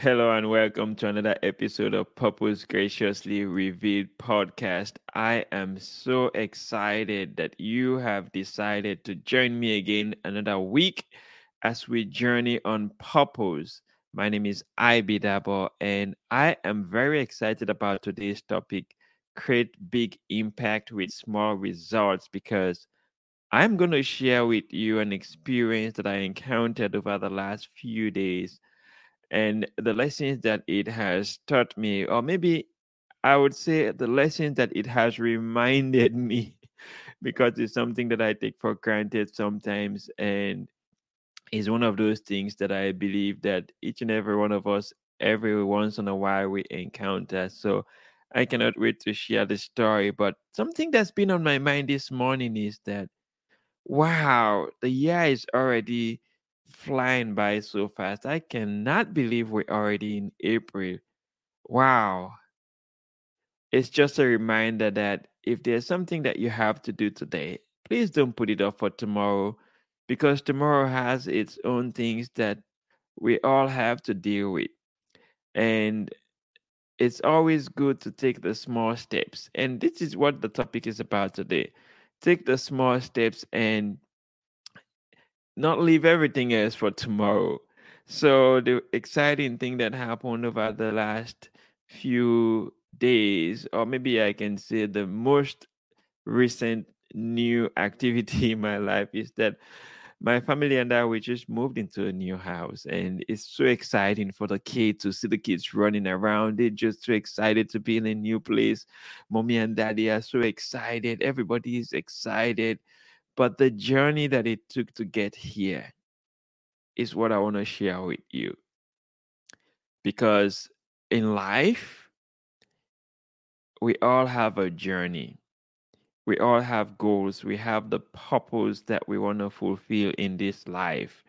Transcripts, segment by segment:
Hello and welcome to another episode of Purpose Graciously Revealed podcast. I am so excited that you have decided to join me again another week as we journey on purpose. My name is Ib Dabo and I am very excited about today's topic create big impact with small results because I'm going to share with you an experience that I encountered over the last few days and the lessons that it has taught me, or maybe I would say the lessons that it has reminded me, because it's something that I take for granted sometimes, and is one of those things that I believe that each and every one of us, every once in a while, we encounter. So I cannot wait to share the story. But something that's been on my mind this morning is that, wow, the year is already flying by so fast. I cannot believe we're already in April. Wow. It's just a reminder that if there's something that you have to do today, please don't put it off for tomorrow because tomorrow has its own things that we all have to deal with. And it's always good to take the small steps. And this is what the topic is about today. Take the small steps and not leave everything else for tomorrow. So the exciting thing that happened over the last few days, or maybe I can say the most recent new activity in my life is that my family and I we just moved into a new house and it's so exciting for the kids to see the kids running around. They're just so excited to be in a new place. Mommy and daddy are so excited. Everybody is excited. But the journey that it took to get here is what I want to share with you. Because in life, we all have a journey. We all have goals. We have the purpose that we want to fulfill in this life.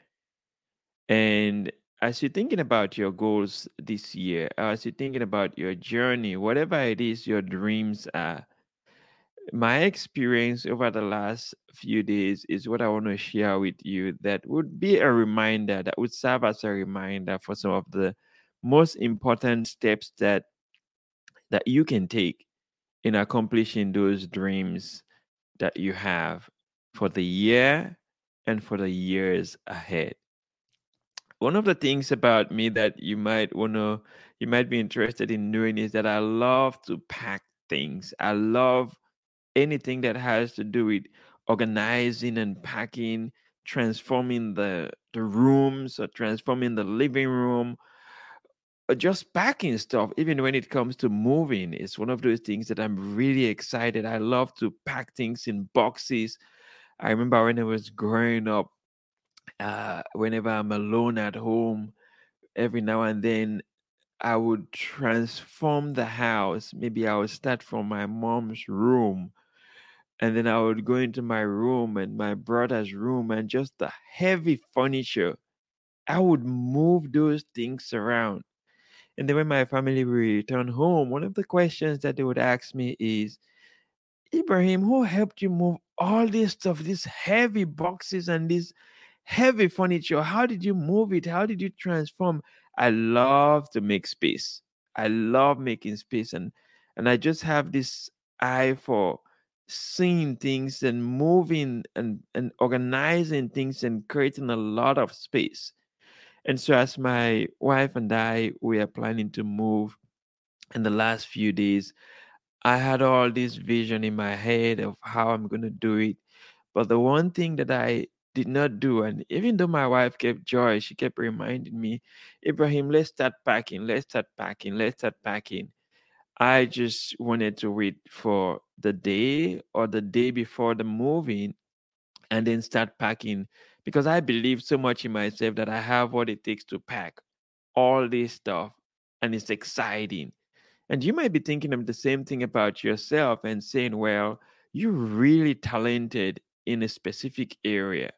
And as you're thinking about your goals this year, as you're thinking about your journey, whatever it is your dreams are, my experience over the last few days is what I want to share with you that would be a reminder, that would serve as a reminder for some of the most important steps that that you can take in accomplishing those dreams that you have for the year and for the years ahead. One of the things about me that you might want to you might be interested in knowing is that I love to pack things. I love anything that has to do with organizing and packing, transforming the the rooms or transforming the living room, or just packing stuff, even when it comes to moving, it's one of those things that I'm really excited. I love to pack things in boxes. I remember when I was growing up, uh, whenever I'm alone at home, every now and then I would transform the house. Maybe I would start from my mom's room and then I would go into my room and my brother's room and just the heavy furniture. I would move those things around. And then when my family would return home, one of the questions that they would ask me is, Ibrahim, who helped you move all this stuff, these heavy boxes and this heavy furniture? How did you move it? How did you transform? I love to make space. I love making space and and I just have this eye for seeing things and moving and, and organizing things and creating a lot of space. And so, as my wife and I we are planning to move in the last few days, I had all this vision in my head of how I'm going to do it. But the one thing that I did not do, and even though my wife kept joy, she kept reminding me, Ibrahim, let's start packing, let's start packing, let's start packing. I just wanted to wait for the day or the day before the moving and then start packing because I believe so much in myself that I have what it takes to pack all this stuff and it's exciting. And you might be thinking of the same thing about yourself and saying, well, you're really talented in a specific area.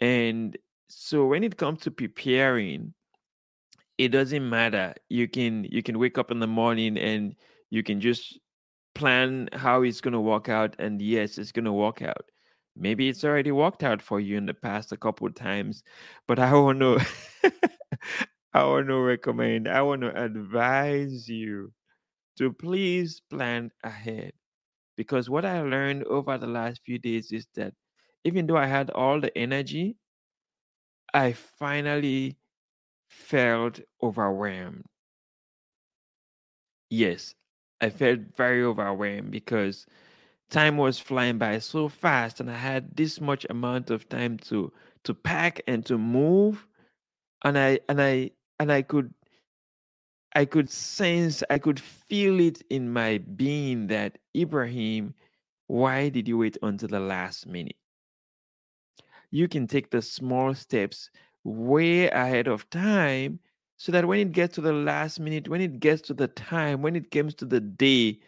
And so when it comes to preparing, it doesn't matter. You can you can wake up in the morning and you can just plan how it's going to work out and yes it's going to work out maybe it's already worked out for you in the past a couple of times but i want to I want to recommend, I want to advise you to please plan ahead. Because what I learned over the last few days is that even though I had all the energy, I finally felt overwhelmed. Yes, I felt very overwhelmed because time was flying by so fast and I had this much amount of time to to pack and to move. And I and I and I could I could sense I could feel it in my being that Ibrahim why did you wait until the last minute? You can take the small steps way ahead of time so that when it gets to the last minute, when it gets to the time, when it comes to the day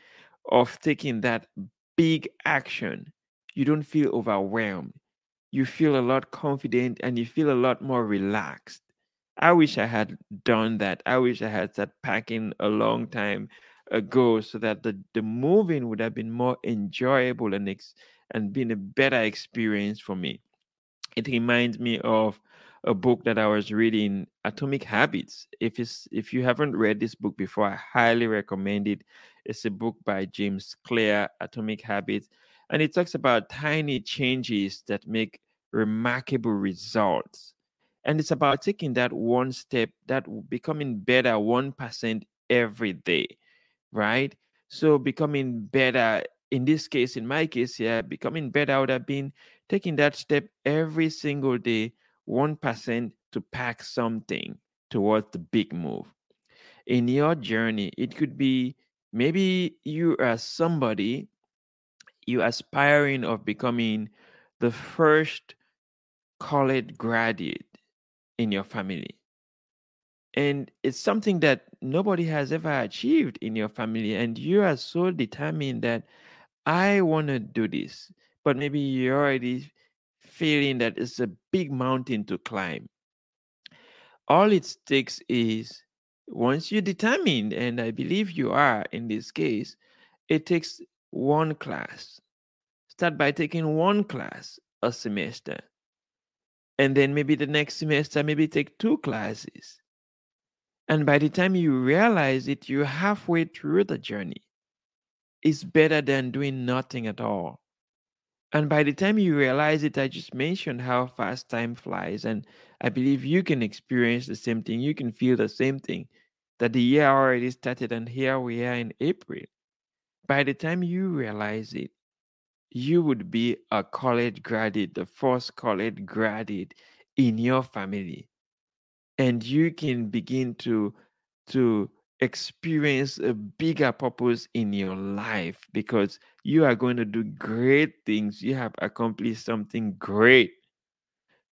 of taking that big action, you don't feel overwhelmed. You feel a lot confident and you feel a lot more relaxed. I wish I had done that. I wish I had started packing a long time ago so that the, the moving would have been more enjoyable and ex- and been a better experience for me it reminds me of a book that I was reading, Atomic Habits. If it's if you haven't read this book before, I highly recommend it. It's a book by James Clear, Atomic Habits, and it talks about tiny changes that make remarkable results. And it's about taking that one step, that becoming better 1% every day, right? So becoming better in this case, in my case, yeah, becoming better would have been taking that step every single day, 1% to pack something towards the big move. In your journey, it could be maybe you are somebody you aspiring of becoming the first college graduate in your family. And it's something that nobody has ever achieved in your family. And you are so determined that I want to do this but maybe you're already feeling that it's a big mountain to climb. All it takes is once you're determined, and I believe you are in this case, it takes one class. Start by taking one class a semester. And then maybe the next semester, maybe take two classes. And by the time you realize it, you're halfway through the journey. It's better than doing nothing at all. And by the time you realize it, I just mentioned how fast time flies. And I believe you can experience the same thing. You can feel the same thing that the year already started, and here we are in April. By the time you realize it, you would be a college graduate, the first college graduate in your family. And you can begin to to experience a bigger purpose in your life because you are going to do great things. You have accomplished something great.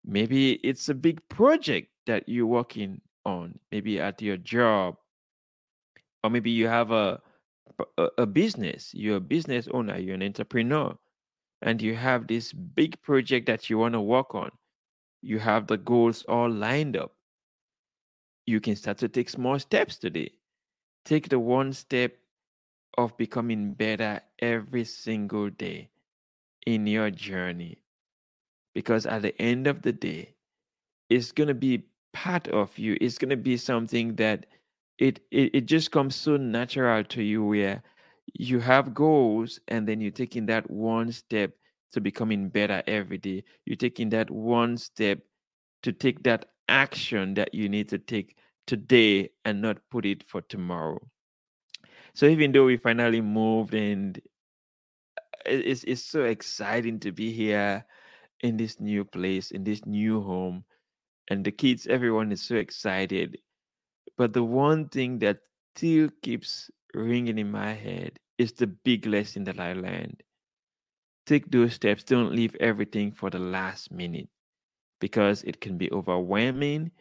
Maybe it's a big project that you're working on, maybe at your job, or maybe you have a, a, a business. You're a business owner, you're an entrepreneur, and you have this big project that you want to work on. You have the goals all lined up. You can start to take small steps today Take the one step of becoming better every single day in your journey. Because at the end of the day, it's going to be part of you. It's going to be something that it, it, it just comes so natural to you where you have goals and then you're taking that one step to becoming better every day. You're taking that one step to take that action that you need to take today and not put it for tomorrow. So even though we finally moved and uh, it's it's so exciting to be here in this new place, in this new home, and the kids, everyone is so excited. But the one thing that still keeps ringing in my head is the big lesson that I learned. Take those steps, don't leave everything for the last minute because it can be overwhelming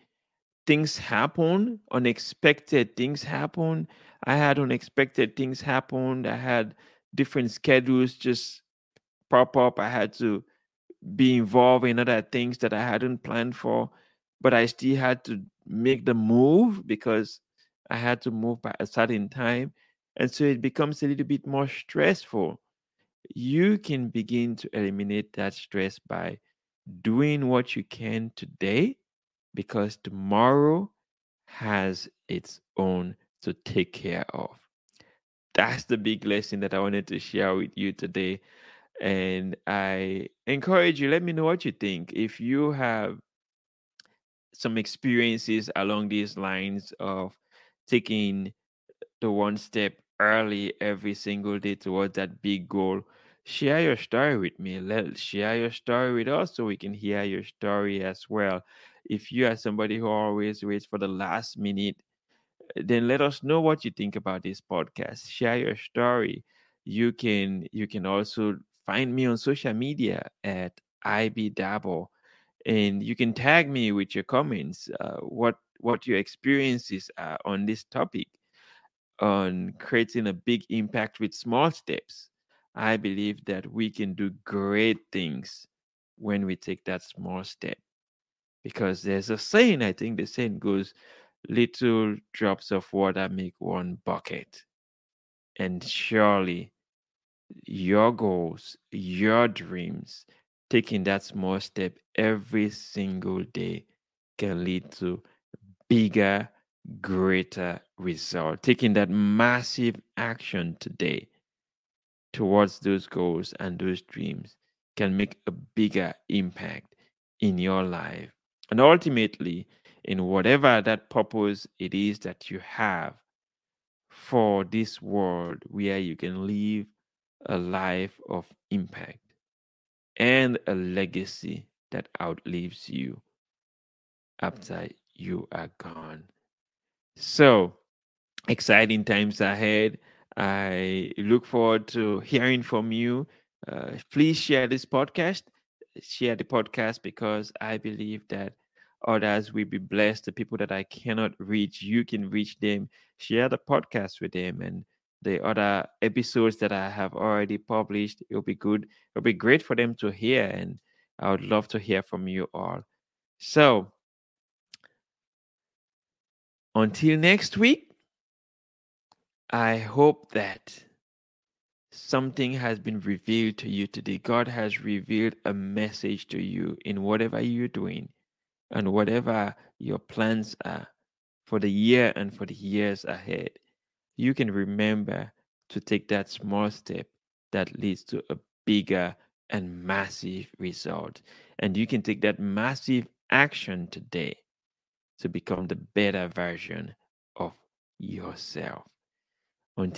things happen, unexpected things happen. I had unexpected things happen. I had different schedules just pop up. I had to be involved in other things that I hadn't planned for, but I still had to make the move because I had to move by a certain time. And so it becomes a little bit more stressful. You can begin to eliminate that stress by doing what you can today because tomorrow has its own to take care of. That's the big lesson that I wanted to share with you today. And I encourage you, let me know what you think. If you have some experiences along these lines of taking the one step early every single day towards that big goal, share your story with me. Let share your story with us so we can hear your story as well. If you are somebody who always waits for the last minute, then let us know what you think about this podcast. Share your story. You can you can also find me on social media at ibdabo and you can tag me with your comments uh, what what your experiences are on this topic on creating a big impact with small steps i believe that we can do great things when we take that small step because there's a saying i think the saying goes little drops of water make one bucket and surely your goals your dreams taking that small step every single day can lead to bigger, greater result. Taking that massive action today towards those goals and those dreams can make a bigger impact in your life. And ultimately, in whatever that purpose it is that you have for this world where you can live a life of impact and a legacy that outlives you after you are gone. So, exciting times ahead. I look forward to hearing from you. Uh, please share this podcast. Share the podcast because I believe that others will be blessed. The people that I cannot reach, you can reach them. Share the podcast with them and the other episodes that I have already published. It'll be good. It'll be great for them to hear, and I would love to hear from you all. So, until next week, I hope that something has been revealed to you today. God has revealed a message to you in whatever you're doing and whatever your plans are for the year and for the years ahead you can remember to take that small step that leads to a bigger and massive result. And you can take that massive action today to become the better version of yourself.